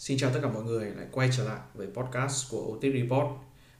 Xin chào tất cả mọi người lại quay trở lại với podcast của Otis Report.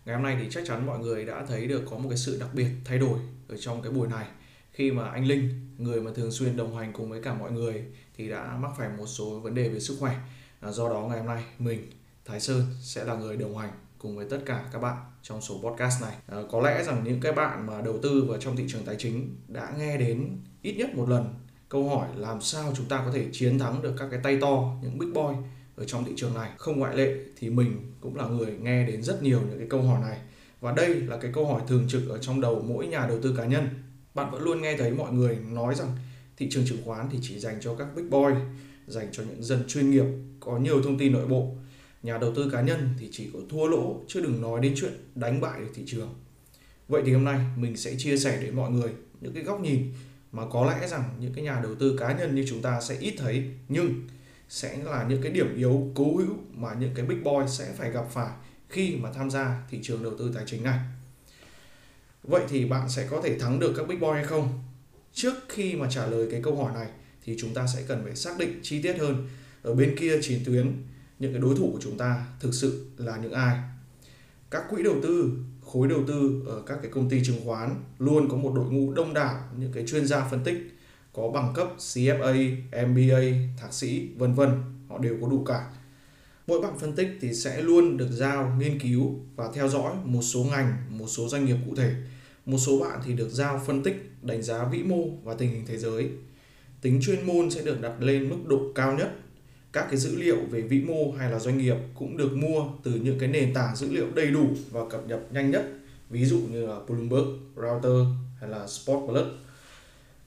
Ngày hôm nay thì chắc chắn mọi người đã thấy được có một cái sự đặc biệt thay đổi ở trong cái buổi này khi mà anh Linh, người mà thường xuyên đồng hành cùng với cả mọi người thì đã mắc phải một số vấn đề về sức khỏe. À, do đó ngày hôm nay mình Thái Sơn sẽ là người đồng hành cùng với tất cả các bạn trong số podcast này. À, có lẽ rằng những cái bạn mà đầu tư vào trong thị trường tài chính đã nghe đến ít nhất một lần câu hỏi làm sao chúng ta có thể chiến thắng được các cái tay to, những big boy ở trong thị trường này. Không ngoại lệ thì mình cũng là người nghe đến rất nhiều những cái câu hỏi này. Và đây là cái câu hỏi thường trực ở trong đầu mỗi nhà đầu tư cá nhân. Bạn vẫn luôn nghe thấy mọi người nói rằng thị trường chứng khoán thì chỉ dành cho các big boy, dành cho những dân chuyên nghiệp, có nhiều thông tin nội bộ. Nhà đầu tư cá nhân thì chỉ có thua lỗ, chứ đừng nói đến chuyện đánh bại được thị trường. Vậy thì hôm nay mình sẽ chia sẻ đến mọi người những cái góc nhìn mà có lẽ rằng những cái nhà đầu tư cá nhân như chúng ta sẽ ít thấy. Nhưng sẽ là những cái điểm yếu cố hữu mà những cái big boy sẽ phải gặp phải khi mà tham gia thị trường đầu tư tài chính này. Vậy thì bạn sẽ có thể thắng được các big boy hay không? Trước khi mà trả lời cái câu hỏi này thì chúng ta sẽ cần phải xác định chi tiết hơn ở bên kia chiến tuyến những cái đối thủ của chúng ta thực sự là những ai. Các quỹ đầu tư, khối đầu tư ở các cái công ty chứng khoán luôn có một đội ngũ đông đảo những cái chuyên gia phân tích có bằng cấp CFA, MBA, thạc sĩ, vân vân, họ đều có đủ cả. Mỗi bạn phân tích thì sẽ luôn được giao nghiên cứu và theo dõi một số ngành, một số doanh nghiệp cụ thể. Một số bạn thì được giao phân tích, đánh giá vĩ mô và tình hình thế giới. Tính chuyên môn sẽ được đặt lên mức độ cao nhất. Các cái dữ liệu về vĩ mô hay là doanh nghiệp cũng được mua từ những cái nền tảng dữ liệu đầy đủ và cập nhật nhanh nhất. Ví dụ như là Bloomberg, Reuters hay là Spot Plus.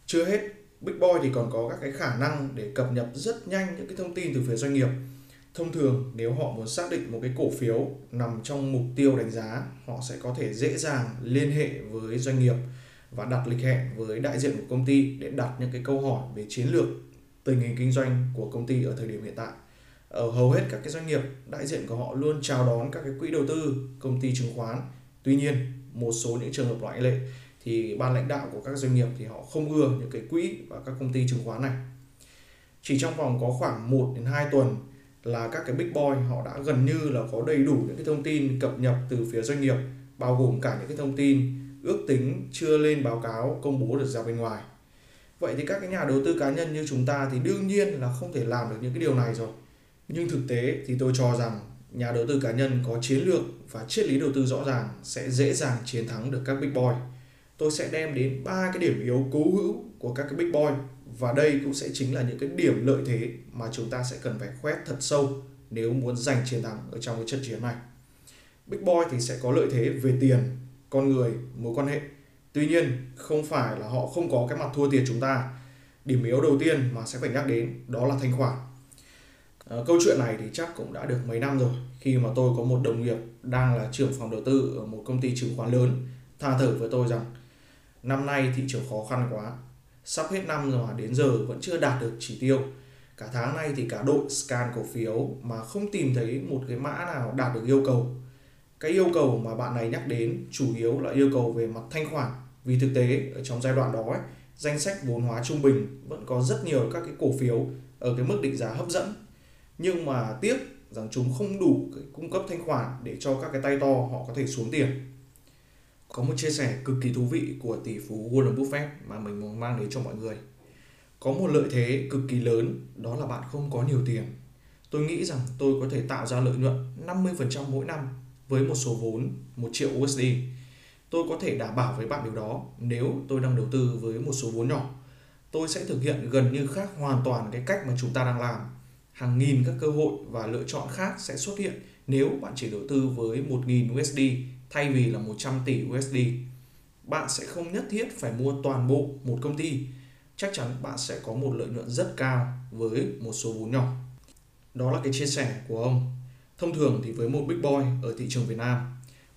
Chưa hết, Big Boy thì còn có các cái khả năng để cập nhật rất nhanh những cái thông tin từ phía doanh nghiệp. Thông thường nếu họ muốn xác định một cái cổ phiếu nằm trong mục tiêu đánh giá, họ sẽ có thể dễ dàng liên hệ với doanh nghiệp và đặt lịch hẹn với đại diện của công ty để đặt những cái câu hỏi về chiến lược tình hình kinh doanh của công ty ở thời điểm hiện tại. Ở hầu hết các cái doanh nghiệp, đại diện của họ luôn chào đón các cái quỹ đầu tư, công ty chứng khoán. Tuy nhiên, một số những trường hợp ngoại lệ thì ban lãnh đạo của các doanh nghiệp thì họ không ưa những cái quỹ và các công ty chứng khoán này. Chỉ trong vòng có khoảng 1 đến 2 tuần là các cái big boy họ đã gần như là có đầy đủ những cái thông tin cập nhật từ phía doanh nghiệp, bao gồm cả những cái thông tin ước tính chưa lên báo cáo công bố được ra bên ngoài. Vậy thì các cái nhà đầu tư cá nhân như chúng ta thì đương nhiên là không thể làm được những cái điều này rồi. Nhưng thực tế thì tôi cho rằng nhà đầu tư cá nhân có chiến lược và triết lý đầu tư rõ ràng sẽ dễ dàng chiến thắng được các big boy tôi sẽ đem đến ba cái điểm yếu cố hữu của các cái big boy và đây cũng sẽ chính là những cái điểm lợi thế mà chúng ta sẽ cần phải khoét thật sâu nếu muốn giành chiến thắng ở trong cái trận chiến này. Big boy thì sẽ có lợi thế về tiền, con người, mối quan hệ. Tuy nhiên, không phải là họ không có cái mặt thua tiền chúng ta. Điểm yếu đầu tiên mà sẽ phải nhắc đến đó là thanh khoản. À, câu chuyện này thì chắc cũng đã được mấy năm rồi khi mà tôi có một đồng nghiệp đang là trưởng phòng đầu tư ở một công ty chứng khoán lớn tha thở với tôi rằng năm nay thị trường khó khăn quá. Sắp hết năm rồi mà đến giờ vẫn chưa đạt được chỉ tiêu. Cả tháng nay thì cả đội scan cổ phiếu mà không tìm thấy một cái mã nào đạt được yêu cầu. Cái yêu cầu mà bạn này nhắc đến chủ yếu là yêu cầu về mặt thanh khoản. Vì thực tế ở trong giai đoạn đó ấy, danh sách vốn hóa trung bình vẫn có rất nhiều các cái cổ phiếu ở cái mức định giá hấp dẫn. Nhưng mà tiếc rằng chúng không đủ cái cung cấp thanh khoản để cho các cái tay to họ có thể xuống tiền có một chia sẻ cực kỳ thú vị của tỷ phú Warren Buffett mà mình muốn mang đến cho mọi người. Có một lợi thế cực kỳ lớn, đó là bạn không có nhiều tiền. Tôi nghĩ rằng tôi có thể tạo ra lợi nhuận 50% mỗi năm với một số vốn 1 triệu USD. Tôi có thể đảm bảo với bạn điều đó nếu tôi đang đầu tư với một số vốn nhỏ. Tôi sẽ thực hiện gần như khác hoàn toàn cái cách mà chúng ta đang làm. Hàng nghìn các cơ hội và lựa chọn khác sẽ xuất hiện nếu bạn chỉ đầu tư với 1.000 USD thay vì là 100 tỷ USD. Bạn sẽ không nhất thiết phải mua toàn bộ một công ty. Chắc chắn bạn sẽ có một lợi nhuận rất cao với một số vốn nhỏ. Đó là cái chia sẻ của ông. Thông thường thì với một big boy ở thị trường Việt Nam,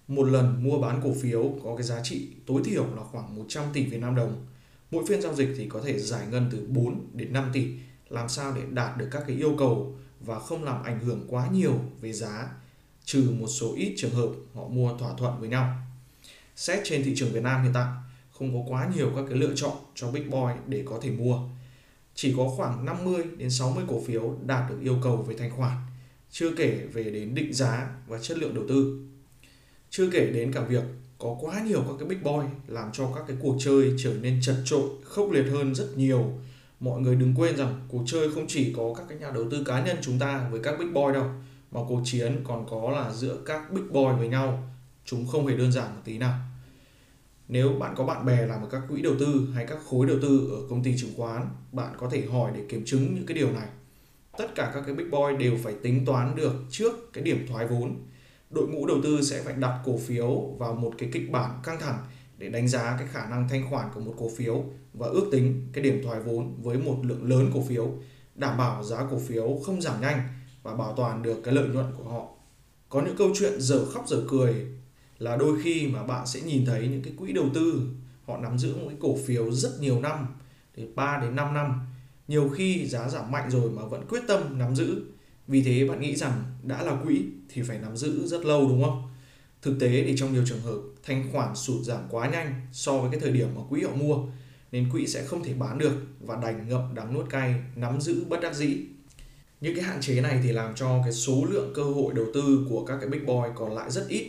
một lần mua bán cổ phiếu có cái giá trị tối thiểu là khoảng 100 tỷ Việt Nam đồng. Mỗi phiên giao dịch thì có thể giải ngân từ 4 đến 5 tỷ. Làm sao để đạt được các cái yêu cầu và không làm ảnh hưởng quá nhiều về giá trừ một số ít trường hợp họ mua thỏa thuận với nhau. Xét trên thị trường Việt Nam hiện tại, không có quá nhiều các cái lựa chọn cho Big Boy để có thể mua. Chỉ có khoảng 50 đến 60 cổ phiếu đạt được yêu cầu về thanh khoản chưa kể về đến định giá và chất lượng đầu tư. Chưa kể đến cả việc có quá nhiều các cái big boy làm cho các cái cuộc chơi trở nên chật trội, khốc liệt hơn rất nhiều. Mọi người đừng quên rằng cuộc chơi không chỉ có các cái nhà đầu tư cá nhân chúng ta với các big boy đâu, mà cuộc chiến còn có là giữa các big boy với nhau. Chúng không hề đơn giản một tí nào. Nếu bạn có bạn bè làm ở các quỹ đầu tư hay các khối đầu tư ở công ty chứng khoán, bạn có thể hỏi để kiểm chứng những cái điều này. Tất cả các cái big boy đều phải tính toán được trước cái điểm thoái vốn. Đội ngũ đầu tư sẽ phải đặt cổ phiếu vào một cái kịch bản căng thẳng để đánh giá cái khả năng thanh khoản của một cổ phiếu và ước tính cái điểm thoái vốn với một lượng lớn cổ phiếu, đảm bảo giá cổ phiếu không giảm nhanh và bảo toàn được cái lợi nhuận của họ. Có những câu chuyện dở khóc dở cười là đôi khi mà bạn sẽ nhìn thấy những cái quỹ đầu tư, họ nắm giữ một cái cổ phiếu rất nhiều năm từ 3 đến 5 năm. Nhiều khi giá giảm mạnh rồi mà vẫn quyết tâm nắm giữ. Vì thế bạn nghĩ rằng đã là quỹ thì phải nắm giữ rất lâu, đúng không? Thực tế thì trong nhiều trường hợp, thanh khoản sụt giảm quá nhanh so với cái thời điểm mà quỹ họ mua, nên quỹ sẽ không thể bán được và đành ngậm đắng nuốt cay, nắm giữ bất đắc dĩ những cái hạn chế này thì làm cho cái số lượng cơ hội đầu tư của các cái big boy còn lại rất ít.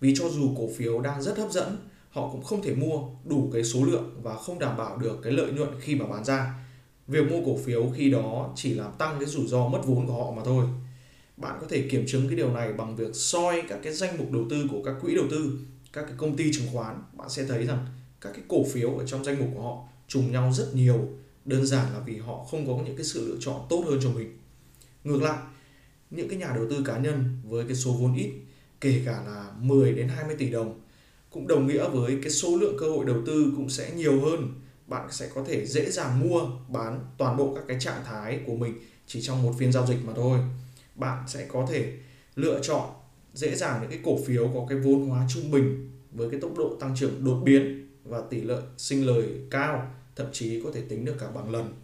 Vì cho dù cổ phiếu đang rất hấp dẫn, họ cũng không thể mua đủ cái số lượng và không đảm bảo được cái lợi nhuận khi mà bán ra. Việc mua cổ phiếu khi đó chỉ làm tăng cái rủi ro mất vốn của họ mà thôi. Bạn có thể kiểm chứng cái điều này bằng việc soi các cái danh mục đầu tư của các quỹ đầu tư, các cái công ty chứng khoán. Bạn sẽ thấy rằng các cái cổ phiếu ở trong danh mục của họ trùng nhau rất nhiều. Đơn giản là vì họ không có những cái sự lựa chọn tốt hơn cho mình ngược lại, những cái nhà đầu tư cá nhân với cái số vốn ít, kể cả là 10 đến 20 tỷ đồng, cũng đồng nghĩa với cái số lượng cơ hội đầu tư cũng sẽ nhiều hơn. Bạn sẽ có thể dễ dàng mua, bán toàn bộ các cái trạng thái của mình chỉ trong một phiên giao dịch mà thôi. Bạn sẽ có thể lựa chọn dễ dàng những cái cổ phiếu có cái vốn hóa trung bình với cái tốc độ tăng trưởng đột biến và tỷ lệ sinh lời cao, thậm chí có thể tính được cả bằng lần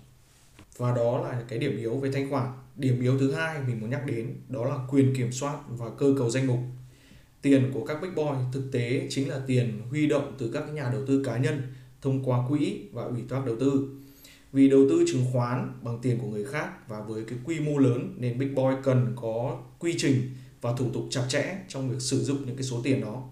và đó là cái điểm yếu về thanh khoản. Điểm yếu thứ hai mình muốn nhắc đến, đó là quyền kiểm soát và cơ cấu danh mục. Tiền của các big boy thực tế chính là tiền huy động từ các nhà đầu tư cá nhân thông qua quỹ và ủy thác đầu tư. Vì đầu tư chứng khoán bằng tiền của người khác và với cái quy mô lớn nên big boy cần có quy trình và thủ tục chặt chẽ trong việc sử dụng những cái số tiền đó.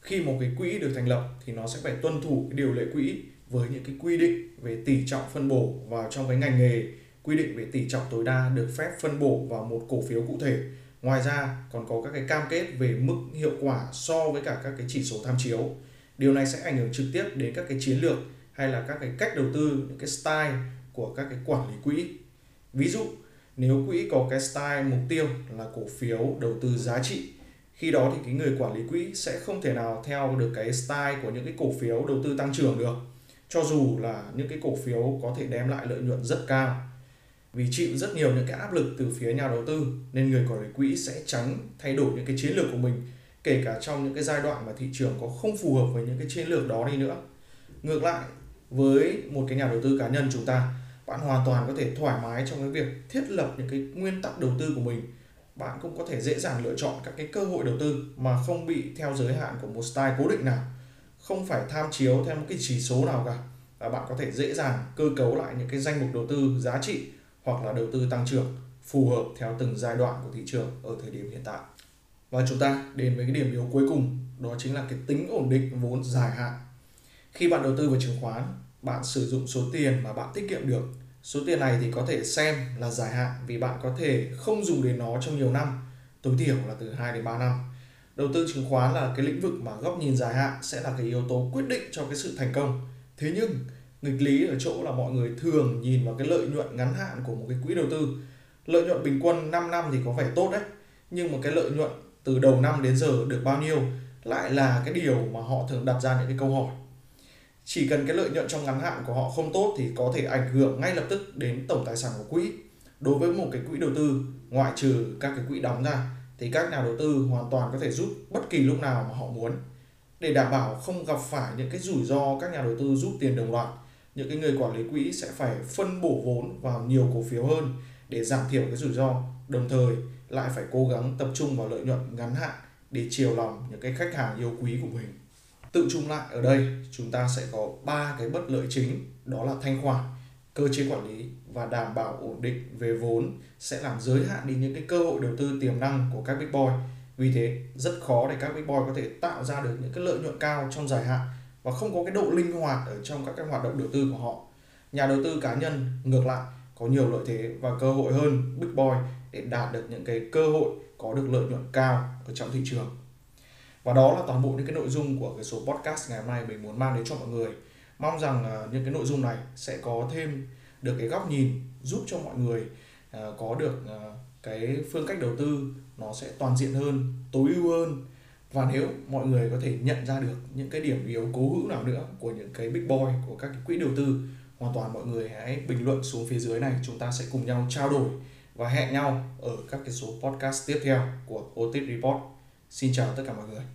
Khi một cái quỹ được thành lập thì nó sẽ phải tuân thủ cái điều lệ quỹ với những cái quy định về tỷ trọng phân bổ vào trong cái ngành nghề, quy định về tỷ trọng tối đa được phép phân bổ vào một cổ phiếu cụ thể. Ngoài ra, còn có các cái cam kết về mức hiệu quả so với cả các cái chỉ số tham chiếu. Điều này sẽ ảnh hưởng trực tiếp đến các cái chiến lược hay là các cái cách đầu tư, những cái style của các cái quản lý quỹ. Ví dụ, nếu quỹ có cái style, mục tiêu là cổ phiếu đầu tư giá trị, khi đó thì cái người quản lý quỹ sẽ không thể nào theo được cái style của những cái cổ phiếu đầu tư tăng trưởng được cho dù là những cái cổ phiếu có thể đem lại lợi nhuận rất cao, vì chịu rất nhiều những cái áp lực từ phía nhà đầu tư, nên người quản lý quỹ sẽ tránh thay đổi những cái chiến lược của mình, kể cả trong những cái giai đoạn mà thị trường có không phù hợp với những cái chiến lược đó đi nữa. Ngược lại, với một cái nhà đầu tư cá nhân chúng ta, bạn hoàn toàn có thể thoải mái trong cái việc thiết lập những cái nguyên tắc đầu tư của mình. Bạn cũng có thể dễ dàng lựa chọn các cái cơ hội đầu tư mà không bị theo giới hạn của một style cố định nào không phải tham chiếu theo một cái chỉ số nào cả. Và bạn có thể dễ dàng cơ cấu lại những cái danh mục đầu tư giá trị hoặc là đầu tư tăng trưởng phù hợp theo từng giai đoạn của thị trường ở thời điểm hiện tại. Và chúng ta đến với cái điểm yếu cuối cùng, đó chính là cái tính ổn định vốn dài hạn. Khi bạn đầu tư vào chứng khoán, bạn sử dụng số tiền mà bạn tiết kiệm được. Số tiền này thì có thể xem là dài hạn vì bạn có thể không dùng đến nó trong nhiều năm, tối thiểu là từ 2 đến 3 năm đầu tư chứng khoán là cái lĩnh vực mà góc nhìn dài hạn sẽ là cái yếu tố quyết định cho cái sự thành công. Thế nhưng, nghịch lý ở chỗ là mọi người thường nhìn vào cái lợi nhuận ngắn hạn của một cái quỹ đầu tư. Lợi nhuận bình quân 5 năm thì có vẻ tốt đấy, nhưng mà cái lợi nhuận từ đầu năm đến giờ được bao nhiêu lại là cái điều mà họ thường đặt ra những cái câu hỏi. Chỉ cần cái lợi nhuận trong ngắn hạn của họ không tốt thì có thể ảnh hưởng ngay lập tức đến tổng tài sản của quỹ. Đối với một cái quỹ đầu tư, ngoại trừ các cái quỹ đóng ra thì các nhà đầu tư hoàn toàn có thể rút bất kỳ lúc nào mà họ muốn. Để đảm bảo không gặp phải những cái rủi ro, các nhà đầu tư rút tiền đồng loạt, những cái người quản lý quỹ sẽ phải phân bổ vốn vào nhiều cổ phiếu hơn để giảm thiểu cái rủi ro. Đồng thời lại phải cố gắng tập trung vào lợi nhuận ngắn hạn để chiều lòng những cái khách hàng yêu quý của mình. Tự chung lại, ở đây chúng ta sẽ có ba cái bất lợi chính, đó là thanh khoản cơ chế quản lý và đảm bảo ổn định về vốn sẽ làm giới hạn đi những cái cơ hội đầu tư tiềm năng của các big boy. Vì thế, rất khó để các big boy có thể tạo ra được những cái lợi nhuận cao trong dài hạn và không có cái độ linh hoạt ở trong các cái hoạt động đầu tư của họ. Nhà đầu tư cá nhân, ngược lại, có nhiều lợi thế và cơ hội hơn big boy để đạt được những cái cơ hội có được lợi nhuận cao ở trong thị trường. Và đó là toàn bộ những cái nội dung của cái số podcast ngày hôm nay mình muốn mang đến cho mọi người mong rằng à, những cái nội dung này sẽ có thêm được cái góc nhìn giúp cho mọi người à, có được à, cái phương cách đầu tư nó sẽ toàn diện hơn, tối ưu hơn và nếu mọi người có thể nhận ra được những cái điểm yếu cố hữu nào nữa của những cái big boy, của các cái quỹ đầu tư, hoàn toàn mọi người hãy bình luận xuống phía dưới này, chúng ta sẽ cùng nhau trao đổi và hẹn nhau ở các cái số podcast tiếp theo của Otis Report. Xin chào tất cả mọi người.